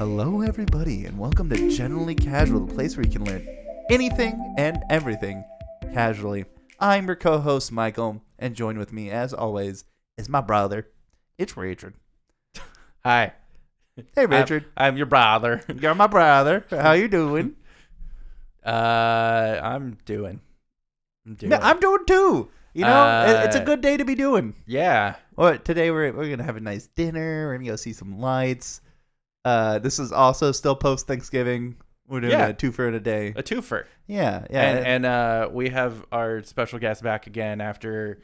Hello, everybody, and welcome to Generally Casual, the place where you can learn anything and everything casually. I'm your co host, Michael, and join with me, as always, is my brother. It's Richard. Hi. Hey, I'm- Richard. I'm, your brother. You're my brother. How you doing? Uh, I'm doing. I'm doing. Yeah, I'm doing too. You know, it- it's a Uh, good day to be doing. yeah. Well, today we're we're gonna have a nice dinner. We're gonna go see some lights. Uh, this is also still post Thanksgiving. We're doing Yeah. a two for a day. A twofer. Yeah, yeah. And and uh, we have our special guest back again after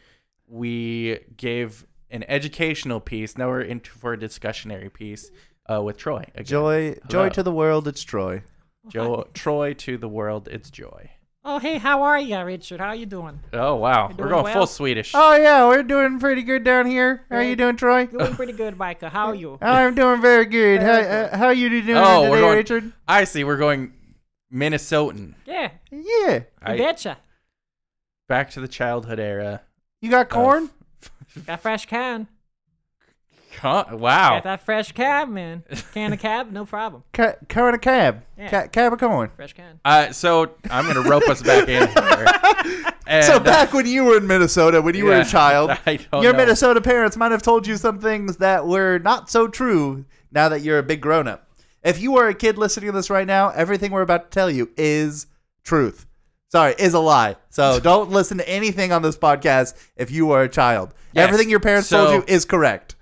we gave an educational piece. Now we're into for a discussionary piece uh, with Troy. Again. joy, joy to the world. It's Troy. Jo- Troy to the world. It's joy. Oh, hey, how are you, Richard? How you doing? Oh wow, You we're going well? full Swedish. Oh yeah, we're doing pretty good down here. How are you doing, Troy? Doing pretty good, Micah. How are you? I'm doing very good. How, Very uh, how you doing Oh, today, we're going- Richard? I see. We're going Minnesotan. Yeah, Yeah. you I, betcha. back to the childhood era. You got corn? Got fresh can. Huh? Wow. Got that fresh cab, man. Can of cab, no problem. Ca- corn a cab. Yeah. Ca- cab of corn. Fresh can. Uh, so I'm gonna rope us back in here. And, so uh, back when you were in Minnesota, when you were a child, your know. Minnesota parents might have told you some things that were not so true now that you're a big grown up. If you are a kid listening to this right now, everything we're about to tell you is truth. Sorry, is a lie. So don't listen to anything on this podcast if you are a child. Yes. Everything your parents So- told you is correct.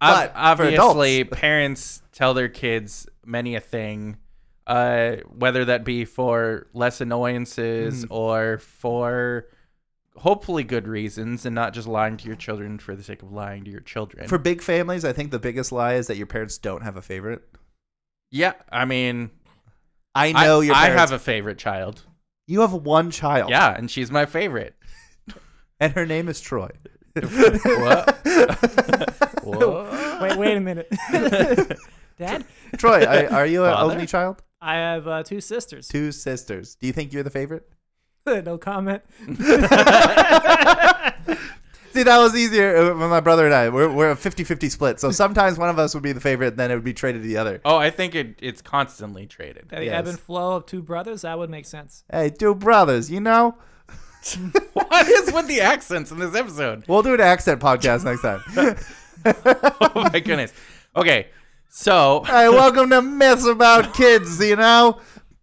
But obviously, parents tell their kids many a thing, uh, whether that be for less annoyances Mm. or for hopefully good reasons, and not just lying to your children for the sake of lying to your children. For big families, I think the biggest lie is that your parents don't have a favorite. yeah, I mean, I I know your I have a favorite child. you have one child. Yeah, and she's my favorite. And her name is Troy. What? What? Wait, wait a minute. Dad, Troy, are, are you an Father? only child? I have uh, two sisters. Two sisters. Do you think you're the favorite? no comment. See, that was easier uh, with my brother and I. We're, we're a 50 50 split. So sometimes one of us would be the favorite, and then it would be traded to the other. Oh, I think it, it's constantly traded. The Yes. ebb and flow of two brothers, that would make sense. Hey, two brothers, you know? what is with the accents in this episode? We'll do an accent podcast next time. Oh my goodness. Okay, so hey, welcome to Myths About Kids, you know?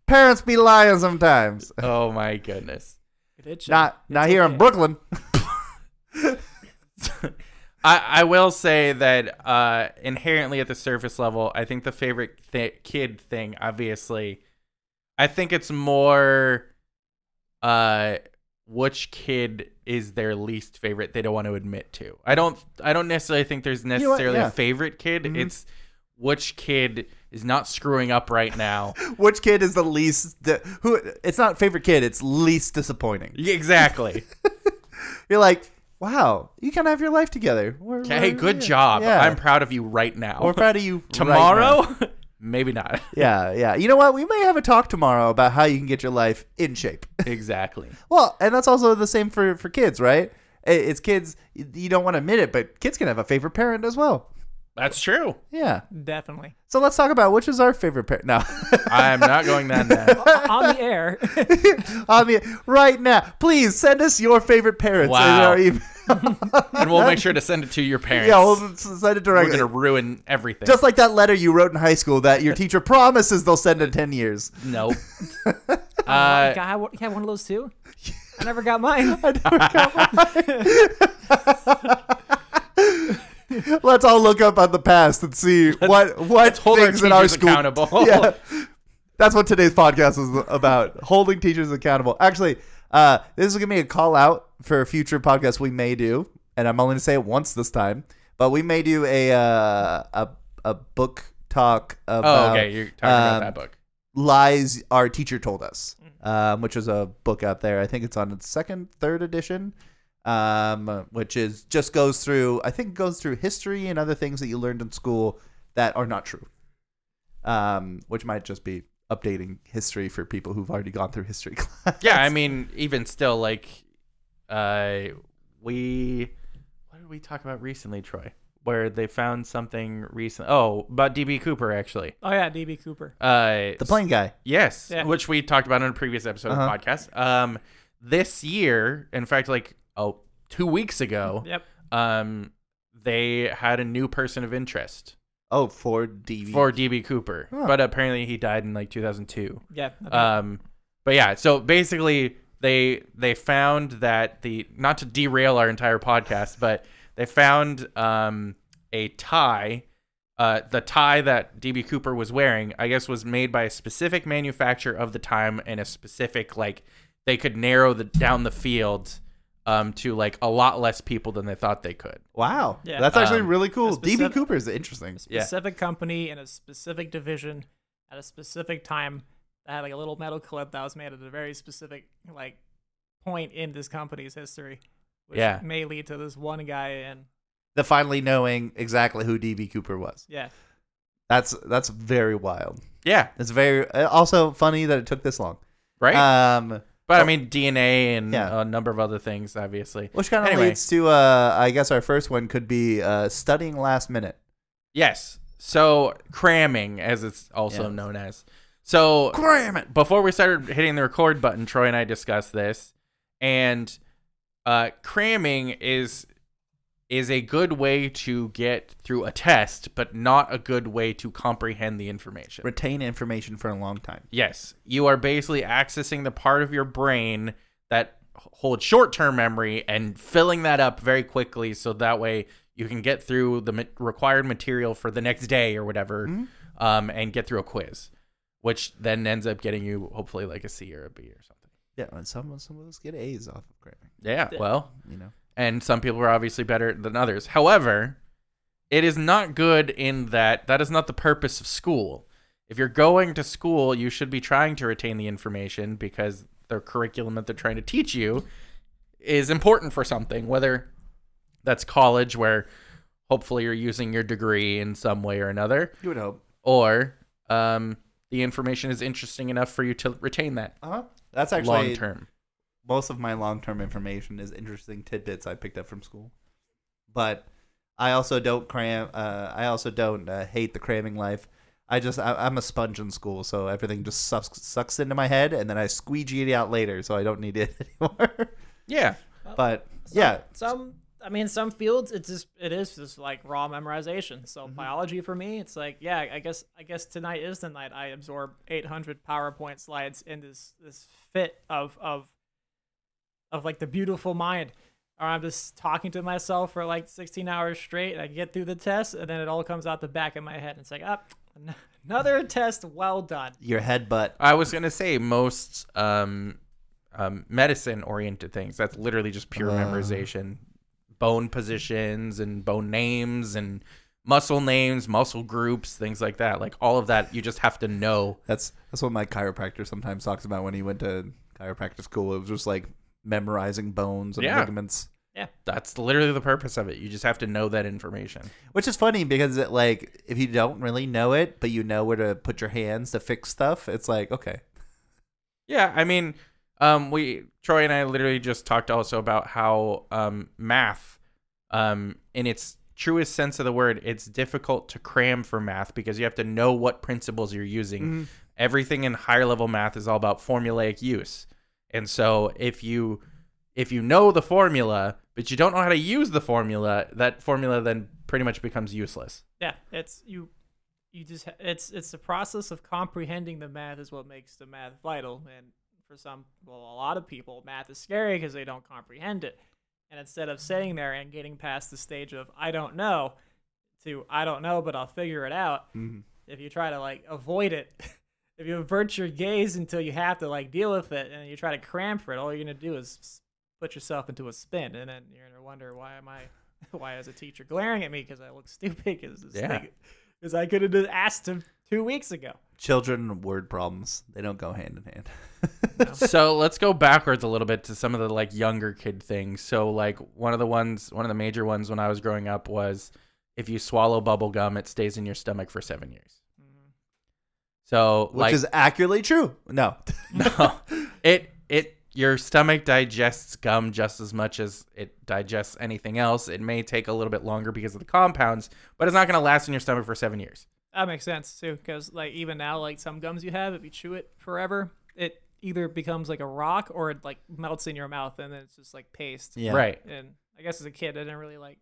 Parents be lying sometimes. oh my goodness. Bitch. Not not It's here okay. in Brooklyn. I, I will say that uh, inherently at the surface level, I think the favorite th- kid thing, obviously, I think it's more uh, which kid is their least favorite they don't want to admit to. I don't I don't necessarily think there's know what? necessarily Yeah. a favorite kid. Mhm. It's which kid is not screwing up right now. Which kid is the least. di- who? It's not favorite kid, it's least disappointing. exactly. You're like, wow, you can have your life together. We're- Okay, we're- good yeah, job. Yeah. I'm proud of you right now. We're proud of you. right. Tomorrow, maybe not. Yeah, yeah. You know what? We may have a talk tomorrow about how you can get your life in shape. exactly. well, and that's also the same for for kids, right? It's kids. You don't want to admit it, but kids can have a favorite parent as well. That's true. Yeah. Definitely. So let's talk about which is our favorite parent. No, I'm not going that now. On the air. on the right now, please send us your favorite parents. in Wow. Our email. and we'll make sure to send it to your parents. yeah, we'll s- send it We're gonna ruin everything. Just like that letter you wrote in high school that your teacher promises they'll send in ten years. nope. uh, Uh, God, you had one of those too? I never got mine. Let's all look up on the past and see what what let's hold our things in our school. accountable. Yeah, that's what today's podcast is about: holding teachers accountable. Actually, uh, this is gonna be a call out for a future podcast we may do, and I'm only gonna say it once this time. But we may do a uh, a a book talk about oh, okay. You're talking about um, that book. lies our teacher told us, um, which is a book out there. I think it's on its second, third edition, um, which is just goes through. I think goes through history and other things that you learned in school that are not true, um, which might just be updating history for people who've already gone through history class. Yeah, I mean, even still, like, uh, we. What did we talk about recently, Troy? where they found something recent. Oh, about DB Cooper actually. Oh yeah, DB Cooper. Uh, The plane guy. Yes, Yeah. which we talked about in a previous episode Uh-huh. of the podcast. Um, this year, in fact, like oh, two weeks ago, Yep. um, they had a new person of interest Oh, for DB. for DB Cooper, Huh. but apparently he died in like 2002. Yeah. okay. Um, but yeah, so basically they they found that the not to derail our entire podcast, but they found um a tie. Uh, the tie that DB Cooper was wearing, I guess, was made by a specific manufacturer of the time and a specific like they could narrow the down the field um to like a lot less people than they thought they could. wow. Yeah. That's actually Um, really cool. DB Cooper is interesting. Yeah. specific company in a specific division at a specific time that had like a little metal clip that was made at a very specific like point in this company's history. Which Yeah. may lead to this one guy and The finally knowing exactly who DB Cooper was. yeah. That's that's very wild. Yeah, It's very uh, also funny that it took this long. right. Um, but I mean DNA and Yeah. a number of other things, obviously. which kind of Anyway. leads to uh, I guess our first one could be uh, studying last minute. Yes. So cramming, as it's also Yes. known as. So Cram it. before we started hitting the record button, Troy and I discussed this, and uh, cramming is is a good way to get through a test, but not a good way to comprehend the information. Retain information for a long time. Yes, you are basically accessing the part of your brain that holds short-term memory and filling that up very quickly, so that way you can get through the ma- required material for the next day or whatever, Mhm. um, and get through a quiz, which then ends up getting you hopefully like a C or a B or something. Yeah, and some some of us get A's off of cramming. Yeah, Yeah. well, You know. And some people are obviously better than others. However, it is not good in that that is not the purpose of school. If you're going to school, you should be trying to retain the information because the curriculum that they're trying to teach you is important for something, whether that's college where hopefully you're using your degree in some way or another, You would hope. or um, the information is interesting enough for you to retain that Uh huh. That's actually long term. Most of my long term information is interesting tidbits I picked up from school. But I also don't cram. Uh, I also don't uh, hate the cramming life. I just I, I'm a sponge in school, so everything just sucks sucks into my head, and then I squeegee it out later, so I don't need it anymore. Yeah. but yeah, Some I mean some fields it's just it is just like raw memorization. So Mm-hmm. biology for me, it's like, yeah, I guess I guess tonight is the night I absorb eight hundred PowerPoint slides in this this fit of of of like the beautiful mind. Or I'm just talking to myself for like 16 hours straight, and I get through the test, and then it all comes out the back of my head. And it's like, up, another test, well done. your head butt. I was gonna say most um, um, medicine oriented things. That's literally just pure Uh. memorization, bone positions and bone names and muscle names, muscle groups, things like that. Like all of that, you just have to know. That's that's what my chiropractor sometimes talks about when he went to chiropractic school. It was just like memorizing bones and Yeah. ligaments. Yeah, that's literally the purpose of it. You just have to know that information. Which is funny because it, like if you don't really know it, but you know where to put your hands to fix stuff, it's like okay. Yeah, I mean, um, we Troy and I literally just talked also about how um, math, um, in its truest sense of the word, it's difficult to cram for math because you have to know what principles you're using. Everything in higher level math is all about formulaic use, and so if you if you know the formula but you don't know how to use the formula, that formula then pretty much becomes useless. Yeah, it's you. You just it's it's the process of comprehending the math is what makes the math vital. And for some, well, a lot of people, math is scary because they don't comprehend it. And instead of sitting there and getting past the stage of I don't know to I don't know, but I'll figure it out. Mhm. If you try to like avoid it, if you avert your gaze until you have to like deal with it, and you try to cram for it, all you're gonna do is put yourself into a spin, and then you're gonna wonder why am I, why is a teacher glaring at me because I look stupid because Yeah. because I could have just asked him two weeks ago. Children and word problems they don't go hand in hand. so let's go backwards a little bit to some of the like younger kid things. So like one of the ones, one of the major ones when I was growing up was if you swallow bubble gum, it stays in your stomach for seven years. So Which like is accurately true. No. no, it it your stomach digests gum just as much as it digests anything else. It may take a little bit longer because of the compounds, but it's not going to last in your stomach for seven years. That makes sense too, because like even now, like some gums you have, if you chew it forever, it either becomes like a rock or it like melts in your mouth and then it's just like paste. Yeah. Right. And I guess as a kid, I didn't really like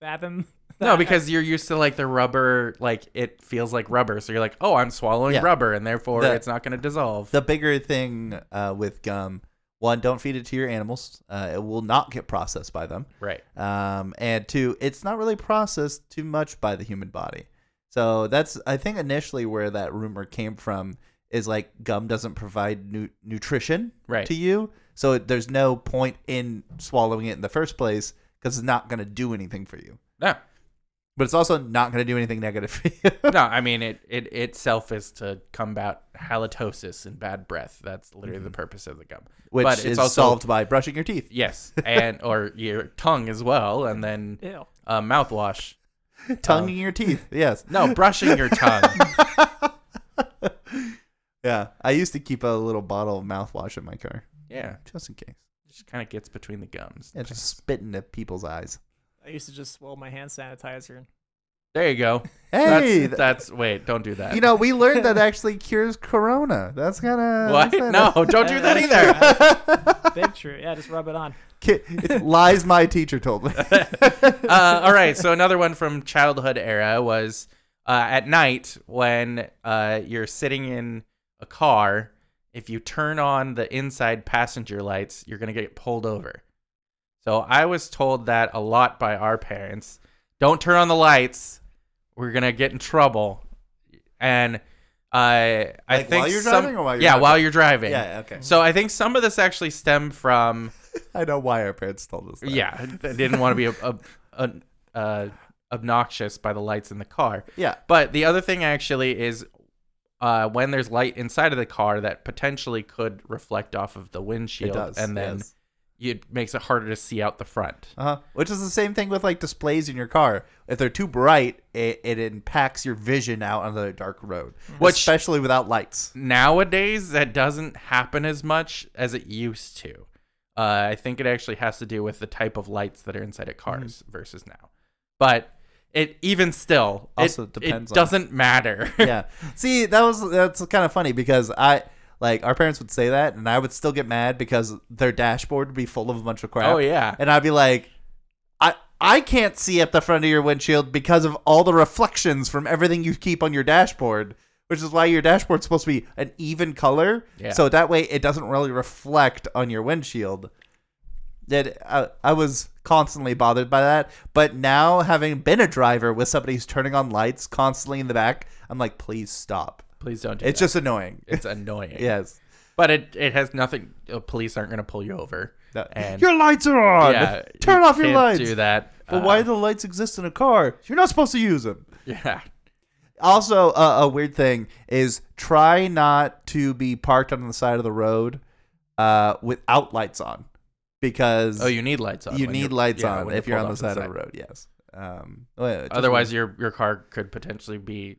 fathom. No, because you're used to like the rubber, like it feels like rubber. So you're like, oh, I'm swallowing Yeah. rubber, and therefore The- it's not going to dissolve. The bigger thing uh, with gum, one, don't feed it to your animals. Uh, it will not get processed by them. right. Um, and two, it's not really processed too much by the human body. So that's, I think, initially where that rumor came from is like gum doesn't provide nu- nutrition Right. to you. So there's no point in swallowing it in the first place because it's not going to do anything for you. No, But it's also not going to do anything negative for you. no. I mean, it, it itself is to combat halitosis and bad breath. That's literally the purpose of the gum. Which but it's is also- solved by brushing your teeth. Yes, and or your tongue as well, and then Ew. uh, mouthwash. Tonguing your teeth. Yes. No, brushing your tongue. Yeah. I used to keep a little bottle of mouthwash in my car Yeah, just in case. It just kind of gets between the gums. Yeah, just spit into people's eyes. I used to just swallow my hand sanitizer There you go. Hey, that's, that's wait. Don't do that. You know, we learned that actually cures corona. That's kind of what? No, don't do that either. big true. Yeah, just rub it on. It's lies my teacher told me. uh, all right. So another one from childhood era was uh, at night when uh, you're sitting in a car. If you turn on the inside passenger lights, you're gonna get pulled over. So I was told that a lot by our parents. Don't turn on the lights. We're gonna get in trouble. And I, I Like, think while you're some- driving or while you're yeah, not while you're driving. yeah, okay. So I think some of this actually stemmed from I know why our parents told us that. yeah, they didn't want to be uh, obnoxious by the lights in the car. Yeah. But the other thing actually is uh, when there's light inside of the car that potentially could reflect off of the It windshield, does. and then yes. It makes it harder to see out the front. Uh-huh. Which is the same thing with like displays in your car. If they're too bright, it, it impacts your vision out on the dark road, Which- especially without lights. Nowadays, that doesn't happen as much as it used to. Uh, I think it actually has to do with the type of lights that are inside of cars versus now. But it even still Also it, depends on- doesn't matter. yeah. See, that was that's kind of funny because I like our parents would say that, and I would still get mad because their dashboard would be full of a bunch of crap. oh yeah. and I'd be like, I I can't see at the front of your windshield because of all the reflections from everything you keep on your dashboard. Which is why your dashboard's supposed to be an even color, Yeah. so that way it doesn't really reflect on your windshield. That I, I was constantly bothered by that, but now having been a driver with somebody who's turning on lights constantly in the back, I'm like, please stop. Please don't do It's that. just annoying. it's annoying. yes. But it it has nothing uh, police aren't going to pull you over. No. And your lights are on. yeah, Turn you off your can't lights. Do that. But Uh, why do the lights exist in a car? You're not supposed to use them. Yeah. Also, uh, a weird thing is try not to be parked on the side of the road uh, without lights on, because Oh, you need lights on. you when need you're- lights yeah, on when if you're pulled on the off side, of the road. Yes. Um, well, just- Otherwise, your your car could potentially be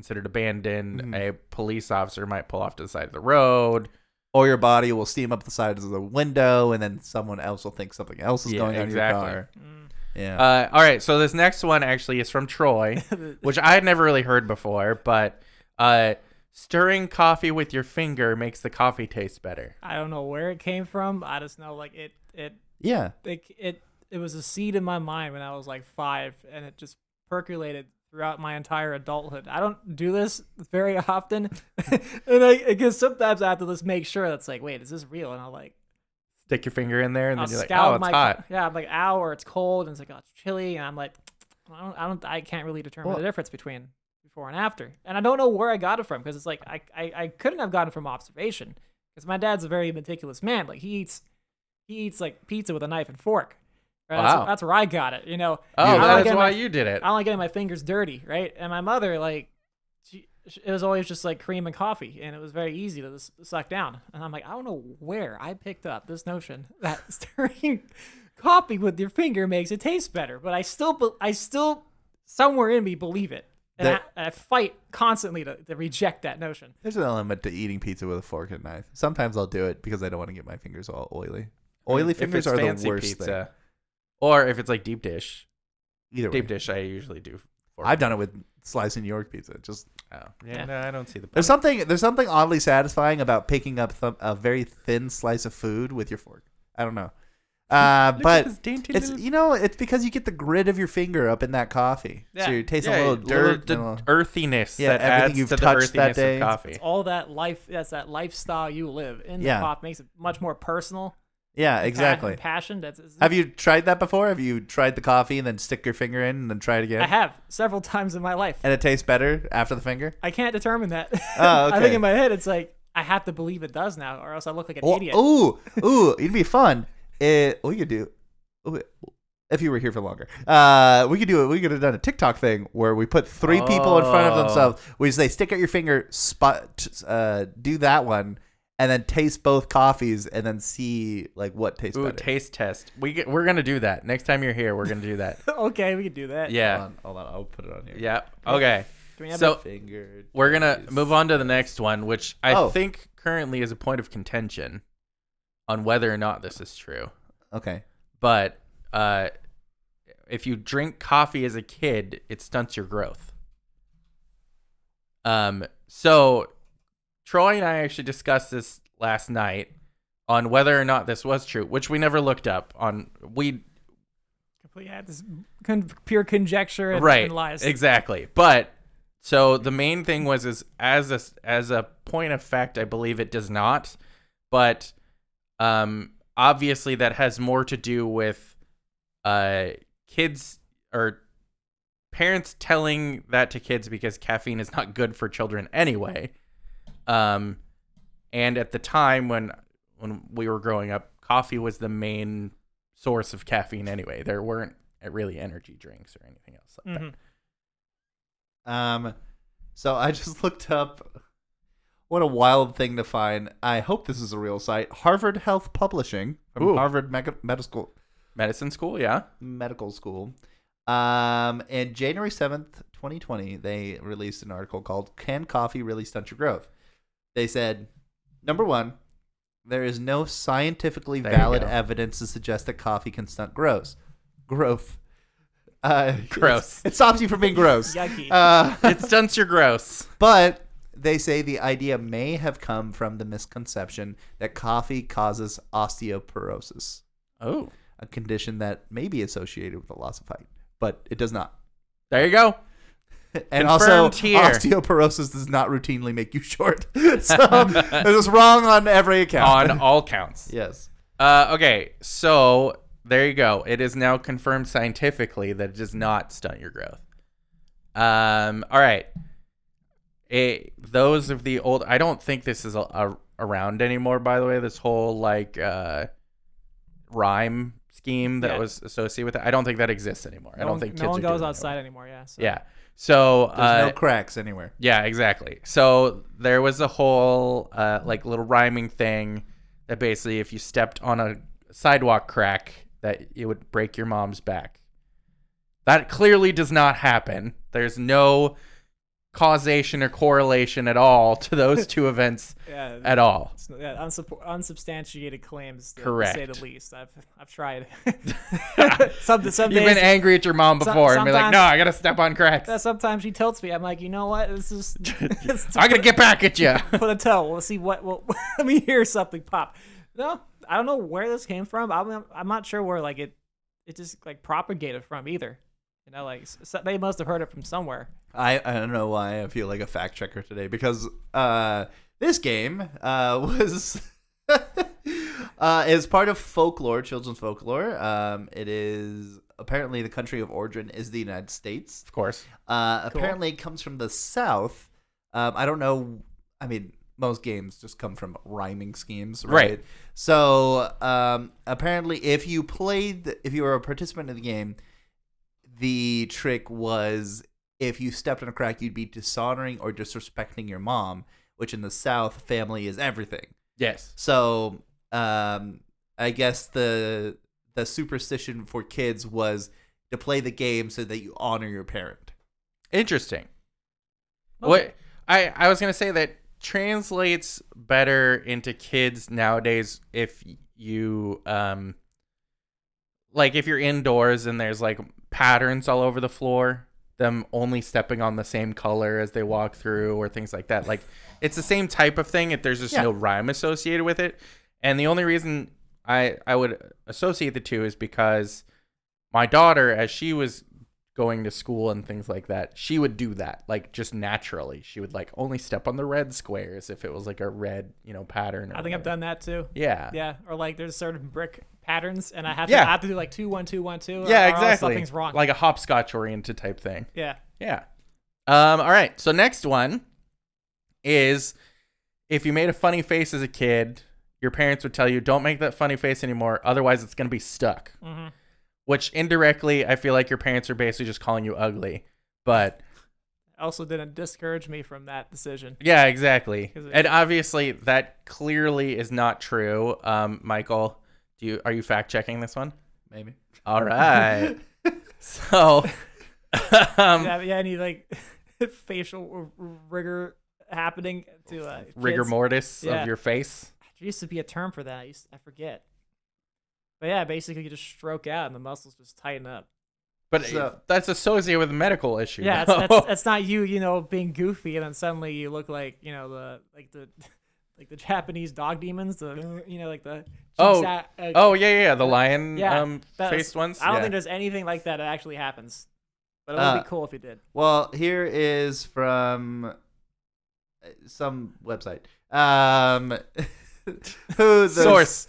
considered abandoned. Mhm. A police officer might pull off to the side of the road. or your body will steam up the sides of the window, and then someone else will think something else is Yeah, going on in exactly. your car. Mm. Yeah. Uh, all right, so this next one actually is from Troy, which I had never really heard before. But uh, stirring coffee with your finger makes the coffee taste better. I don't know where it came from. I just know like it it yeah. it it, it was a seed in my mind when I was like five, and it just percolated throughout my entire adulthood. I don't do this very often, and I because sometimes I have to just make sure that's like, wait, is this real? And I'll like Stick your finger in there, and I'll then you're like, "Oh, it's my hot." yeah, I'm like ow, or it's cold, and it's like oh, it's chilly, and I'm like, I don't, I don't, I can't really determine Well- the difference between before and after, and I don't know where I got it from because it's like I, I, I couldn't have gotten from observation because my dad's a very meticulous man. Like he eats, he eats like pizza with a knife and fork. Right? Wow. That's, that's where I got it. You know, Oh, I don't that is get why my- you did it. I don't like getting my fingers dirty, right? And my mother, like, she, she- it was always just like cream and coffee, and it was very easy to s- suck down. And I'm like, I don't know where I picked up this notion that stirring coffee with your finger makes it taste better, but I still, I still, somewhere in me believe it. And That- I, I fight constantly to, to reject that notion. There's an element to eating pizza with a fork and knife. Sometimes I'll do it because I don't want to get my fingers all oily. Oily mm, fingers are the worst pizza, thing. Or if it's like deep dish. Either way. Deep dish, I usually do. fork. I've done it with sliced New York pizza. Just Oh, yeah, Yeah. no, I don't see the. there's something there's something oddly satisfying about picking up th- a very thin slice of food with your fork. I don't know. Uh, Look at but this dainty it's little- you know it's because you get the grit of your finger up in that coffee, so Yeah. you're tasting yeah, a little dirt, dirt. the little- earthiness Yeah, that everything adds you've to the touched that earthiness day. of coffee. It's all that life. That's that lifestyle you live in Yeah. the pop makes it much more personal. Yeah, exactly. passion. That's Have you tried that before? Have you tried the coffee and then stick your finger in and then try it again? I have several times in my life. And it tastes better after the finger? I can't determine that. Oh, I think in my head it's like I have to believe it does now, or else I look like an Well, idiot. ooh, ooh, it'd be fun. It, we could do if you were here for longer. Uh, we could do it. We could have done a TikTok thing where we put three people in front of Oh. themselves. We say, stick out your finger, spot, uh, do that one, and then taste both coffees, and then see like what tastes Ooh, better. taste test. We get, we're gonna do that next time you're here. We're gonna do that. okay, we can do that. yeah, Hold on, hold on, I'll put it on here. yeah. Okay. Can we have So- a- Finger. We're gonna move on to the next one, which I Oh. think currently is a point of contention on whether or not this is true. Okay. But uh, if you drink coffee as a kid, it stunts your growth. Um, so Troy and I actually discussed this last night on whether or not this was true, which we never looked up. On we complete yeah, this con- pure conjecture and, right and lies. exactly but so the main thing was is as a as a point of fact i believe it does not but um obviously that has more to do with uh kids or parents telling that to kids because caffeine is not good for children anyway um and at the time when when we were growing up coffee was the main source of caffeine anyway there weren't really energy drinks or anything else like that Mhm. Um, so I just looked up. What a wild thing to find. I hope this is a real site. Harvard Health Publishing from Ooh. Harvard Mega- Medical medicine school yeah Medical School. Um, and January seventh, twenty twenty, they released an article called "Can Coffee Really Stunt Your Growth?" They said, number one, there is no scientifically There you valid go. evidence to suggest that coffee can stunt growth. Growth. Uh, Gross. It stops you from being gross. Yucky. Uh, it stunts your gross but they say the idea may have come from the misconception that coffee causes osteoporosis, oh a condition that may be associated with a loss of height, but it does not. there you go And also, Confirmed here. osteoporosis does not routinely make you short. so it was wrong on every account. on all counts yes. uh okay so there you go it is now confirmed scientifically that it does not stunt your growth um all right it, those of the old i don't think this is a, a, around anymore by the way this whole like uh rhyme scheme that Yeah. was associated with it i don't think that exists anymore i don't one, think no kids one are doing goes that outside anymore. anymore. Yeah. So. yeah so There's uh, no cracks anywhere. Yeah, exactly. So there was a whole uh, like little rhyming thing that basically, if you stepped on a sidewalk crack, that it would break your mom's back. That clearly does not happen. There's no causation or correlation at all to those two events Yeah. at all. Yeah, unsupp- unsubstantiated claims, to, to say the least. I've I've tried. some some You've days, been angry at your mom Some- before and be like, "No, I gotta step on cracks. uh, sometimes she tilts me. I'm like, you know what? This is. I gotta get back at you." put a toe. We'll see what. what let me hear something pop. No, I don't know where this came from. I'm I'm not sure where like it it just like propagated from either. You know, like s- they must have heard it from somewhere. I, I don't know why I feel like a fact checker today because uh, this game uh, was uh, is part of folklore, children's folklore. Um, it is apparently the country of origin is the United States. Of course. Uh, Cool. Apparently, it comes from the South. Um, I don't know. I mean, most games just come from rhyming schemes, right? Right. So, um, apparently, if you played, if you were a participant in the game, the trick was if you stepped on a crack, you'd be dishonoring or disrespecting your mom, which in the South, family is everything. Yes. So, um, I guess the the superstition for kids was to play the game so that you honor your parent. Interesting. What I I was gonna say that translates better into kids nowadays if you um like if you're indoors and there's like patterns all over the floor, them only stepping on the same color as they walk through or things like that. Like it's the same type of thing if there's just Yeah. no rhyme associated with it. And the only reason I I would associate the two is because my daughter as she was going to school and things like that, she would do that like just naturally. She would like only step on the red squares if it was like a red, you know, pattern. Or I think I've done that too. Yeah. Yeah, or like there's certain brick patterns, and I have to Yeah. I have to do like two one two one two. Yeah, or exactly. Something's wrong. Like a hopscotch oriented type thing. yeah, Yeah. Um, all right. So next one is if you made a funny face as a kid, your parents would tell you, don't make that funny face anymore. Otherwise, it's going to be stuck. hmm Which indirectly, I feel like your parents are basically just calling you ugly. But also didn't discourage me from that decision. yeah, exactly. it- And obviously, that clearly is not true. Um, Michael, do you are you fact checking this one? Maybe. All right. so, um, yeah, yeah, any like facial rigor happening to uh, rigor mortis Yeah. of your face. There used to be a term for that. I, used, I forget. But yeah, basically you just stroke out and the muscles just tighten up. But So- that's associated with a medical issue. Yeah, though. it's, that's, that's not you, you know, being goofy and then suddenly you look like, you know, the like the like the Japanese dog demons, the you know, like the Oh, cheeks out- uh, oh yeah, yeah, yeah, the lion Yeah, um, faced ones. I don't yeah. think there's anything like that that actually happens. But it would Uh, be cool if you did. Well, here is from uh, some website. Um, who the source.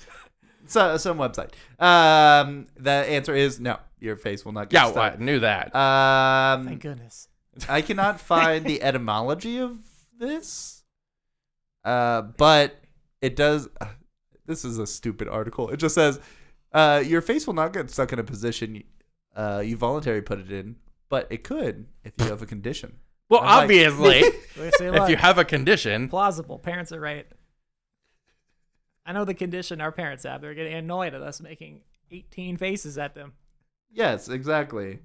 So, some website. Um, the answer is no. Your face will not get Yeah, well, stuck. I knew that. Um, Thank goodness. I cannot find the etymology of this, uh, but it does. This is a stupid article. It just says uh, your face will not get stuck in a position uh, you voluntarily put it in, but it could if you have a condition. well, I'm like- obviously, They if you have a condition, plausible. Parents are right. I know the condition our parents have. They're getting annoyed at us making 18 faces at them. Yes, exactly.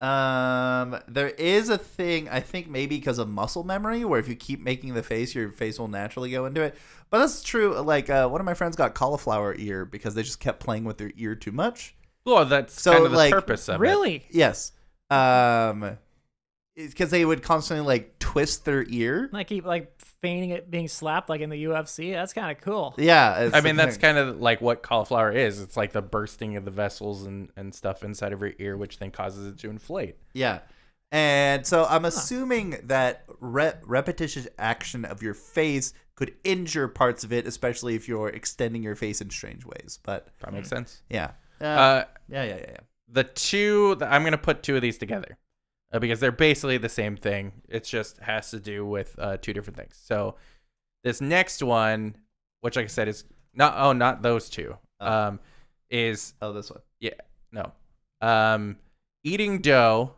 Um, there is a thing I think maybe because of muscle memory, where if you keep making the face, your face will naturally go into it. But that's true. Like uh, one of my friends got cauliflower ear because they just kept playing with their ear too much. well, that's So, kind of the like, purpose of it. Really? Yes. Um, because they would constantly like twist their ear. like keep like feigning it being slapped like in the UFC. That's kind of cool. Yeah, it's I mean, that's kind of like what cauliflower is. It's like the bursting of the vessels and, and stuff inside of your ear, which then causes it to inflate. Yeah. And so I'm assuming that re- repetitious action of your face could injure parts of it, especially if you're extending your face in strange ways. But That makes sense. yeah. Uh, Uh, yeah, yeah, yeah, yeah. the two that I'm gonna put two of these together uh, because they're basically the same thing. It just has to do with uh, two different things. So this next one, which like I said is not oh not those two, Oh. um, is Oh, this one. Yeah no, um, eating dough.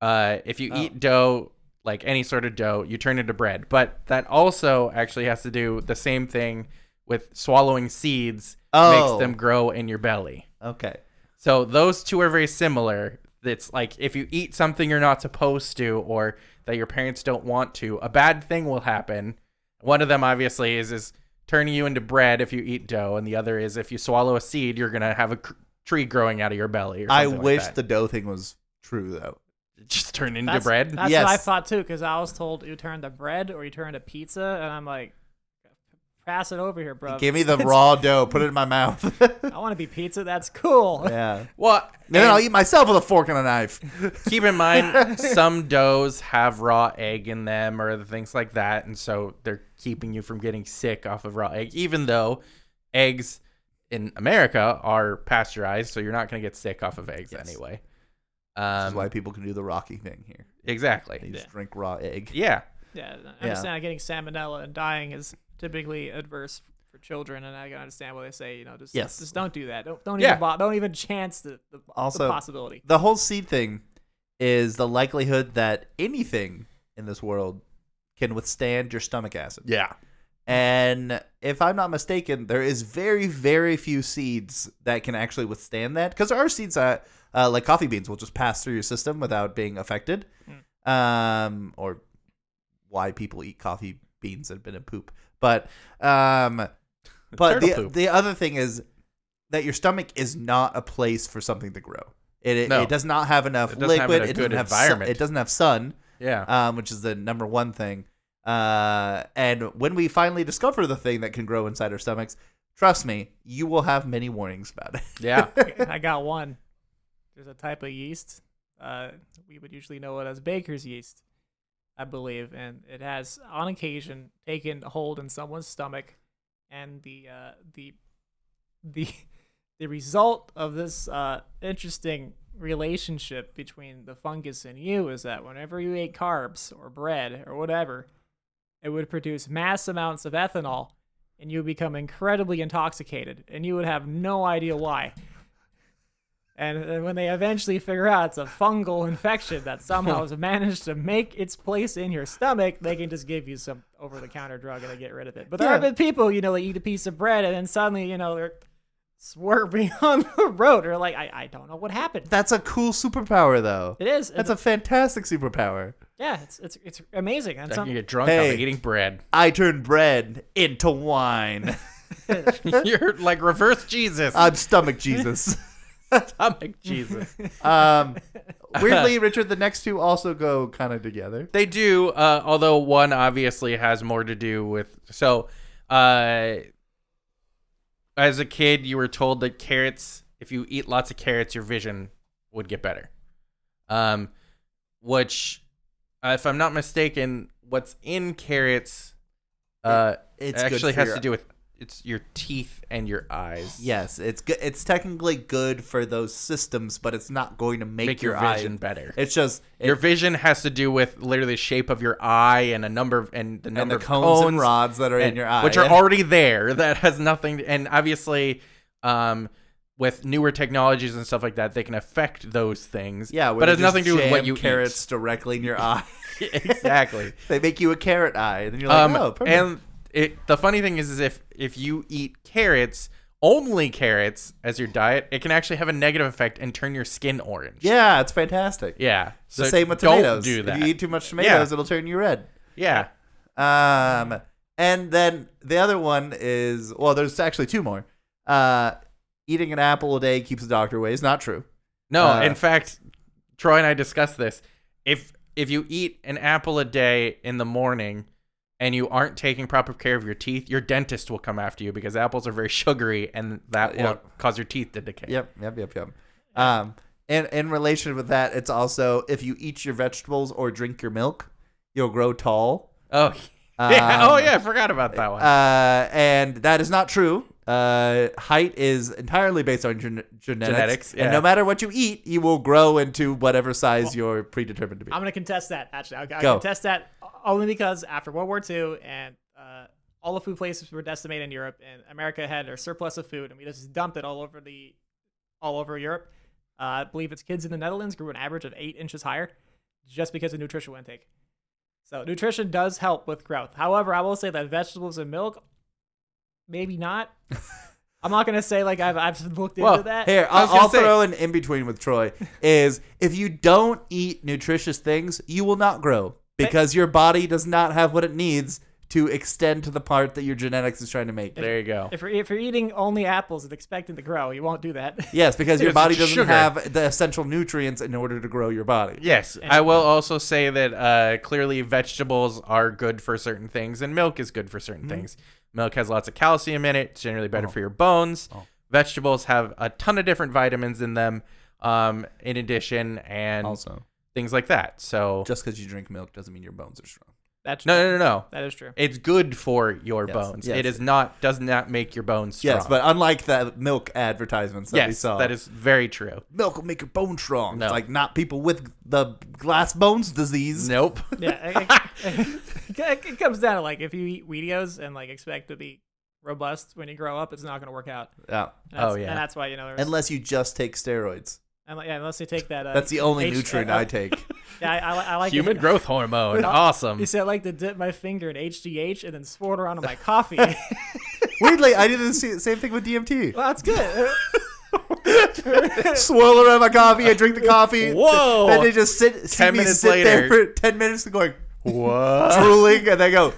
Uh, if you Oh. eat dough like any sort of dough, you turn into bread. But that also actually has to do the same thing with swallowing seeds Oh. makes them grow in your belly. Okay. So those two are very similar. It's like if you eat something you're not supposed to or that your parents don't want to, a bad thing will happen. One of them obviously is is turning you into bread if you eat dough, and the other is if you swallow a seed, you're gonna have a cr- tree growing out of your belly. Or I something like wish that. the dough thing was true though. just turn into That's, bread. That's what I thought too, because I was told you turn to bread or you turn to pizza, and I'm like, pass it over here, bro. Give me the raw dough, put it in my mouth. I want to be pizza. That's cool. yeah. well, And then I'll eat myself with a fork and a knife. keep in mind some doughs have raw egg in them or things like that, and so they're keeping you from getting sick off of raw egg, even though eggs in America are pasteurized, so you're not going to get sick off of eggs Yes. anyway. This Um, is why people can do the Rocky thing here. They exactly. just Yeah. drink raw egg. Yeah. Yeah, I understand getting salmonella and dying is typically adverse for children, and I can understand why they say, you know, just Yes. just don't do that. Don't don't Yeah. even bo- don't even chance the, the, Also- the possibility. The whole seed thing is the likelihood that anything in this world can withstand your stomach acid. Yeah. And if I'm not mistaken, there is very, very few seeds that can actually withstand that. Because there are seeds that, uh, like coffee beans, will just pass through your system without being affected. Um, or why people eat coffee beans that have been in poop. But, um, but the poop. the other thing is that your stomach is not a place for something to grow. It it, No. it does not have enough It doesn't have liquid. it doesn't have sun, environment. it doesn't have sun Yeah. um, which is the number one thing. Uh, and when we finally discover the thing that can grow inside our stomachs, trust me, you will have many warnings about it. Yeah. I got one. There's a type of yeast. Uh, we would usually know it as baker's yeast, I believe, and it has, on occasion, taken hold in someone's stomach, and the uh, the the the result of this uh, interesting relationship between the fungus and you is that whenever you ate carbs or bread or whatever, it would produce mass amounts of ethanol, and you would become incredibly intoxicated, and you would have no idea why. And uh, when they eventually figure out it's a fungal infection that somehow has managed to make its place in your stomach, they can just give you some over-the-counter drug and they get rid of it. But there Yeah. have been people, you know, they eat a piece of bread and then suddenly, you know, they're swerving on the road. They're like, I, I don't know what happened. That's a cool superpower, though. It is. That's It's, a fantastic superpower. yeah, it's it's it's amazing. And I some, can get drunk Hey. off eating bread. I turn bread into wine. You're like reverse Jesus. I'm stomach Jesus. Stomach Jesus. Um, weirdly, Richard, the next two also go kind of together. They do, uh, although one obviously has more to do with. So, uh, as a kid, you were told that carrots, if you eat lots of carrots, your vision would get better. Um, which, uh, if I'm not mistaken, what's in carrots, uh, It's actually for has to do with it's your teeth and your eyes. Yes, it's good. It's technically good for those systems, but it's not going to make, make your, eye- vision better. It's just it- your vision has to do with literally the shape of your eye and a number of and the and number the of cones, and rods that are in your eye, which are already there. That has nothing. And obviously, um, with newer technologies and stuff like that, they can affect those things. yeah, but it has nothing to do with what you carrots directly in your eye. exactly. they make you a carrot eye, and then you're like, um, oh, perfect. and it the funny thing is, is if if you eat carrots. Only carrots as your diet, it can actually have a negative effect and turn your skin orange. yeah, it's fantastic. Yeah. the So same with don't tomatoes. do that. If you eat too much tomatoes, Yeah. it'll turn you red. yeah. Um, and then the other one is well, there's actually two more. Uh, eating an apple a day keeps the doctor away is not true. No, Uh, in fact, Troy and I discussed this. If if you eat an apple a day in the morning and you aren't taking proper care of your teeth, your dentist will come after you because apples are very sugary and that Uh, will yeah. cause your teeth to decay. Yep, yep, yep, yep. Um, and in relation with that, it's also if you eat your vegetables or drink your milk, you'll grow tall. Oh, yeah. oh Um, yeah, I forgot about that one. Uh, and that is not true. Uh, height is entirely based on gen- genetics. Genetics, And no matter what you eat, you will grow into whatever size you're predetermined to be. I'm gonna contest that. Actually, I'll, I'll Go. contest that only because after World War II and uh, all the food places were decimated in Europe, and America had a surplus of food, and we just dumped it all over the all over Europe. Uh, I believe its kids in the Netherlands grew an average of eight inches higher, just because of nutritional intake. So nutrition does help with growth. However, I will say that vegetables and milk, maybe not. I'm not gonna say like I've I've looked into Well, that. Here, I was I'll, I'll say- throw an in between with Troy. Is if you don't eat nutritious things, you will not grow because your body does not have what it needs to extend to the part that your genetics is trying to make. there you go. If you're, if you're eating only apples and expecting to grow, you won't do that. Yes, because your body doesn't sugar. have the essential nutrients in order to grow your body. Yes, I will also say that uh, clearly vegetables are good for certain things, and milk is good for certain Mm-hmm. things. Milk has lots of calcium in it; it's generally better Oh. for your bones. Vegetables have a ton of different vitamins in them, um, in addition, and Also, things like that. So just because you drink milk doesn't mean your bones are strong. That's no, no, no, no. that is true. It's good for your Yes, bones. yes. It is not does not make your bones strong. Yes, but unlike the milk advertisements that we yes, saw, that is very true. milk will make your bones strong. No. It's like not people with the glass bones disease. Nope. Yeah, it, it- it comes down to like if you eat Wheaties and like expect to be robust when you grow up, it's not going to work out. Yeah. And that's- Oh, yeah. and that's why you know. There's, Unless you just take steroids. and, yeah, unless you take that. Uh, That's the only H- nutrient uh, I take. Yeah, I, I, I like Human it. growth hormone. Awesome. He said I like to dip my finger in HGH and then swirl it around in my coffee. Weirdly, I did the same thing with DMT. well, that's good. Swirl around my coffee. I drink the coffee. Whoa. Then they just sit. See 10 me minutes sit there later. for ten minutes and going What? drooling, and they go.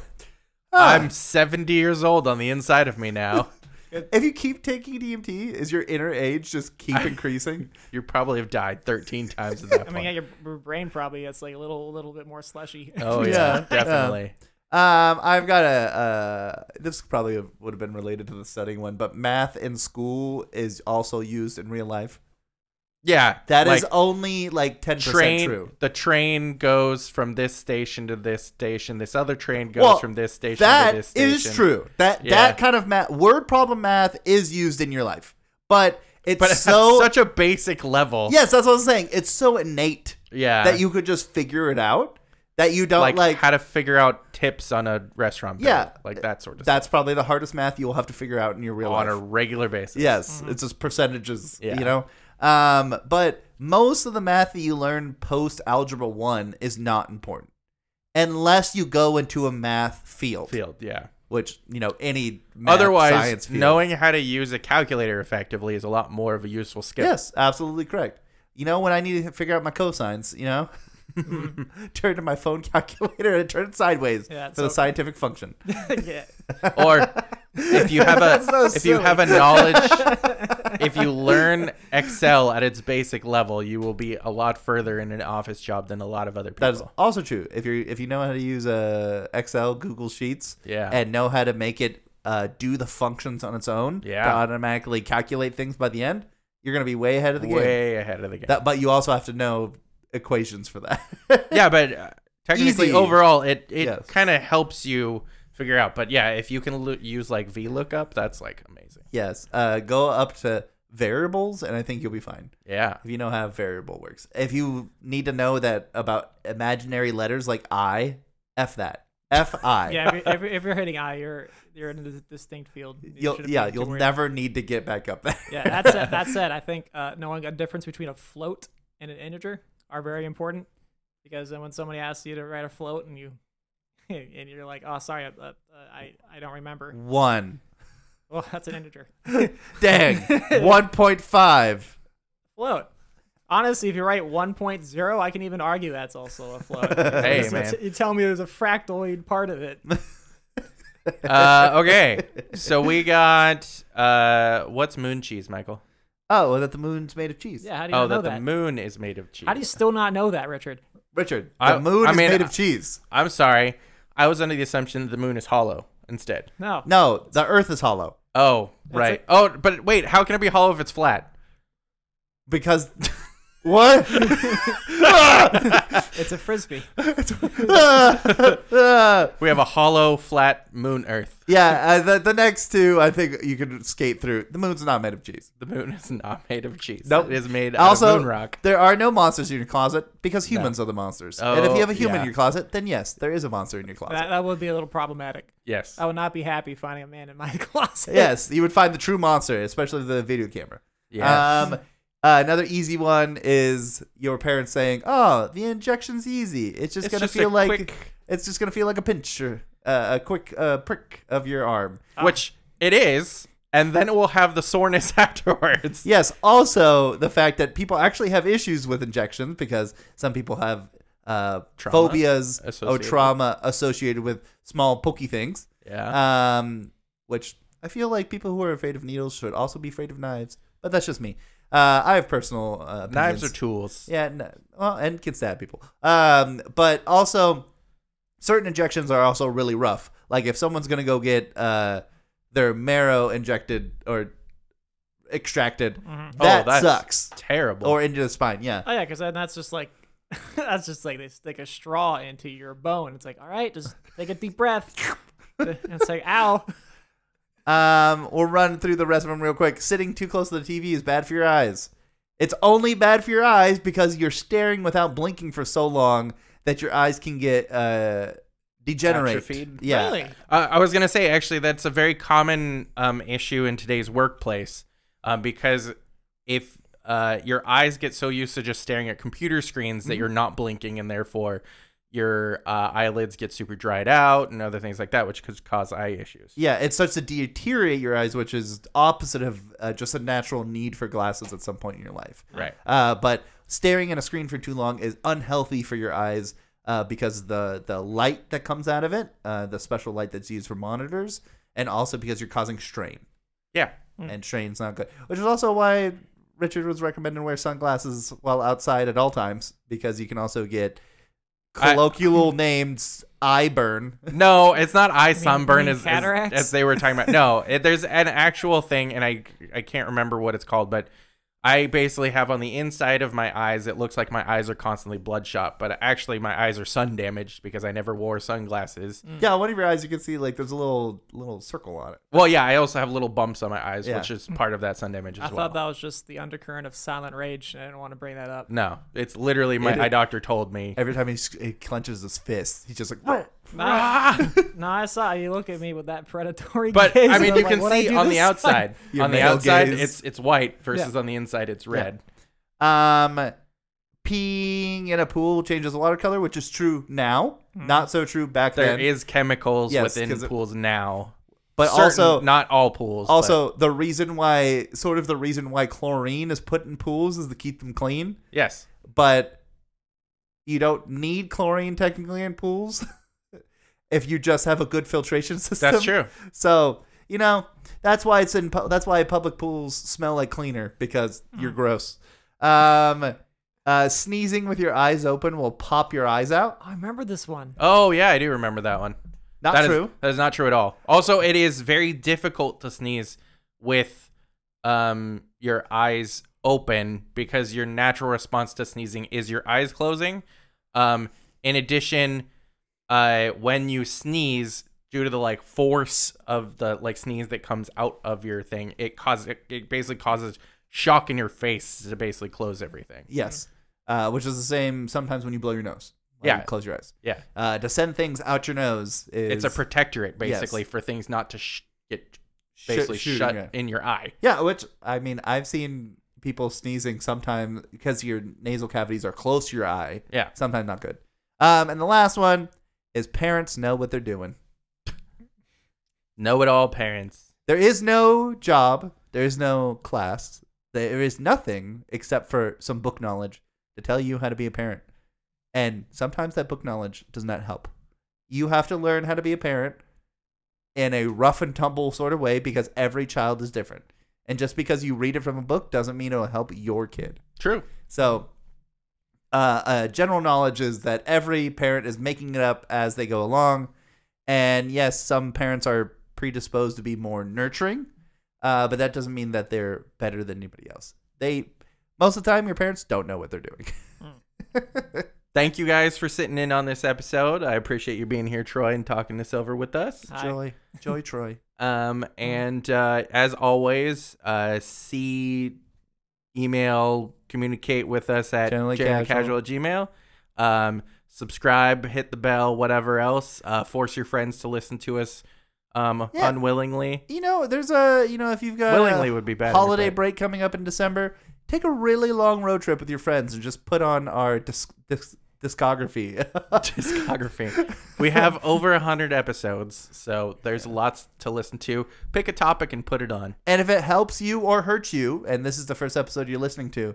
"Ah." I'm 70 years old on the inside of me now. If you keep taking DMT, is your inner age just keep increasing? You probably have died 13 times at that I point. mean, yeah, your, your brain probably it's like a little, little bit more slushy. oh, Yeah, yeah, yeah. definitely. Um, I've got a. Uh, this probably would have been related to the studying one, but math in school is also used in real life. Yeah. That is like, only like ten percent true. The train goes from this station to this station. This other train goes Well, from this station to this station. is true. That Yeah. that kind of math, word problem math, is used in your life, but it's But so. such a basic level. yes, that's what I'm saying. It's so innate Yeah. that you could just figure it out. That you don't like, like. how to figure out tips on a restaurant bill. Yeah. Like that sort of stuff. that's probably the hardest math you will have to figure out in your real stuff on life. a regular basis. Yes, mm-hmm. it's just percentages, Yeah. you know. Um, but most of the math that you learn post algebra one is not important, unless you go into a math field, Field, yeah. which you know any math, Otherwise, science field. knowing how to use a calculator effectively is a lot more of a useful skill. yes, absolutely correct. You know when I need to figure out my cosines, you know. turn to my phone calculator and turn it sideways Yeah, for the so- scientific function. yeah. Or if you have a so if you have a knowledge if you learn Excel at its basic level, you will be a lot further in an office job than a lot of other people. That is also true. If you if you know how to use uh, Excel, Google Sheets, Yeah. and know how to make it uh, do the functions on its own, Yeah. to automatically calculate things by the end, you're gonna be way ahead of the game. way ahead of the game. That, but you also have to know equations for that. yeah, but uh, technically Easy. overall it it Yes. kind of helps you figure out. But yeah, if you can lo- use like VLOOKUP, that's like amazing. yes. Uh, go up to variables, and I think you'll be fine. Yeah. If you know how variable works. If you need to know that about imaginary letters like I, F that. F I. Yeah, if you're, if, you're, if you're hitting I, you're you're in a dis- distinct field. You You'll, shouldn't yeah, too you'll worried. never need to get back up there. Yeah, that's it. That said, I think uh, knowing a difference between a float and an integer are very important because then when somebody asks you to write a float and you and you're like, oh, sorry, uh, uh, I I don't remember. One. Well, that's an integer. Dang. 1.5. Float. Honestly, if you write 1.0, I can even argue that's also a float. Hey, You- man. You tell me there's a fractaloid part of it. Uh, okay. So we got uh, what's moon cheese, Michael? Oh, that the moon's made of cheese. Yeah, how do you Oh, not know that the that? moon is made of cheese. How do you still not know that, Richard? Richard, the I- moon I is mean, made I- of cheese. I'm sorry. I was under the assumption that the moon is hollow instead. No. No, the earth is hollow. Oh, right. oh, but wait, how can it be hollow if it's flat? Because. what? It's a frisbee. We have a hollow, flat moon Earth. yeah, uh, the, the next two, I think you can skate through. The moon's not made of cheese. The moon is not made of cheese. Nope. It is made out Also, of moon rock. there are no monsters in your closet because humans are the monsters. and if Oh, you have a human yeah. in your closet, then yes, there is a monster in your closet. That, that would be a little problematic. Yes. I would not be happy finding a man in my closet. yes, you would find the true monster, especially the video camera. Yes. Um, uh, another easy one is your parents saying, "Oh, the injection's easy. It's just It's gonna just feel like quick- it's just gonna feel like a pinch or uh, a quick uh, prick of your arm." Which it is, and then it will have the soreness afterwards. Yes. Also, the fact that people actually have issues with injections because some people have uh, phobias or associated. trauma associated with small pokey things. Yeah. Um, which I feel like people who are afraid of needles should also be afraid of knives. But that's just me. Uh, I have personal uh, Knives are tools. Yeah, no, well, and can stab people. Um, but also, certain injections are also really rough. Like if someone's gonna go get uh their marrow injected or extracted, Mhm. that oh, that's sucks. Terrible. Or into the spine, yeah. Oh yeah, because then that's just like that's just like they stick a straw into your bone. It's like, all right, just take a deep breath. and it's like, ow. Um, we'll run through the rest of them real quick. Sitting too close to the TV is bad for your eyes. It's only bad for your eyes because you're staring without blinking for so long that your eyes can get uh degenerate. Atrophied? Yeah. Really? Uh, I was gonna say actually that's a very common um, issue in today's workplace um, because if uh, your eyes get so used to just staring at computer screens that you're not blinking, and therefore your uh, eyelids get super dried out and other things like that, which could cause eye issues. Yeah, it starts to deteriorate your eyes, which is opposite of uh, just a natural need for glasses at some point in your life. Right. Uh, but staring at a screen for too long is unhealthy for your eyes uh, because the the light that comes out of it, uh, the special light that's used for monitors, and also because you're causing strain, Yeah. and strain's not good. Which is also why Richard was recommended to wear sunglasses while outside at all times because you can also get I- colloquial named eye burn. No, it's not eye sunburn mean as, as, as they were talking about. No, it, there's an actual thing, and I I can't remember what it's called, but I basically have on the inside of my eyes. It looks like my eyes are constantly bloodshot, but actually my eyes are sun damaged because I never wore sunglasses. Mm. Yeah, one of your eyes you can see like there's a little little circle on it. Well, yeah, I also have little bumps on my eyes, Yeah. which is part of that sun damage as I well. thought that was just the undercurrent of silent rage. and I didn't want to bring that up. no, it's literally my It- eye doctor told me. Every time he, s- he clenches his fist, he's just like. Nah, nah, I saw you look at me with that predatory But gaze. I and mean, I'm you like, can see on the outside. On the outside, gaze. it's it's white versus on the inside, it's red. Um, peeing in a pool changes the water color, which is true now. Not so true back There then. There is chemicals Yes, within 'cause it- pools now. but Certain- also, not all pools. but- also the reason why, sort of the reason why chlorine is put in pools is to keep them clean. yes, But you don't need chlorine technically in pools if you just have a good filtration system. that's true. So you know that's why it's in. pu- That's why public pools smell like cleaner because you're gross. Um, uh, sneezing with your eyes open will pop your eyes out. I remember this one. Oh yeah, I do remember that one. Not That is- true. that is not true at all. Also, it is very difficult to sneeze with um your eyes open because your natural response to sneezing is your eyes closing. Um, in addition, uh, when you sneeze, due to the like force of the like sneeze that comes out of your thing, it causes it, it basically causes shock in your face to basically close everything. Yes, uh, which is the same sometimes when you blow your nose. while you Yeah. close your eyes. Yeah, Uh, to send things out your nose is it's a protectorate Yes. basically for things not to sh- get basically shooting, shut yeah. in your eye. Yeah, which I mean, I've seen people sneezing sometimes because your nasal cavities are close to your eye. Yeah. Sometimes not good. Um, and the last one is parents know what they're doing. Know it all parents. There is no job, there is no class, there is nothing except for some book knowledge to tell you how to be a parent. And sometimes that book knowledge does not help. You have to learn how to be a parent in a rough and tumble sort of way because every child is different. And just because you read it from a book doesn't mean it'll help your kid. True. So, uh, uh, general knowledge is that every parent is making it up as they go along. And yes, some parents are predisposed to be more nurturing, uh, but that doesn't mean that they're better than anybody else. They, most of the time, your parents don't know what they're doing. Thank you guys for sitting in on this episode. I appreciate you being here, Troy, and talking this over with us. Hi. Joy, Joy Troy. Um, and uh, as always, uh, see, email, communicate with us at Generally generally Casual. casual at gmail. Um, subscribe, hit the bell, whatever else. Uh, force your friends to listen to us um, Yeah. unwillingly. You know, there's a, you know, if you've got Willingly a would be better. holiday but- break coming up in December, take a really long road trip with your friends and just put on our disc, disc, discography. discography. We have over a hundred episodes, so there's lots to listen to. Pick a topic and put it on. And if it helps you or hurts you, and this is the first episode you're listening to,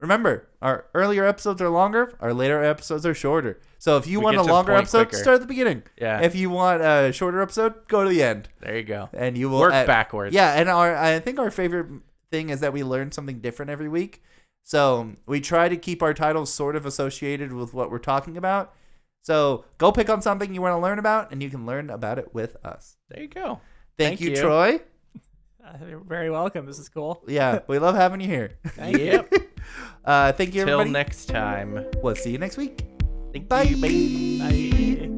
remember our earlier episodes are longer, our later episodes are shorter. So if you We want a longer episode, quicker. start at the beginning. Yeah. If you want a shorter episode, go to the end, There you go. and you will Work backwards. Yeah, and our I think our favorite thing is that we learn something different every week. So we try to keep our titles sort of associated with what we're talking about. So go pick on something you want to learn about, and you can learn about it with us. There you go. Thank, Thank you, you. Troy. Uh, you're very welcome. This is cool. Yeah, we love having you here. Thank you. Yep. Uh, thank you, Till everybody. next time. We'll see you next week. Thank Bye. you. Bye. Bye.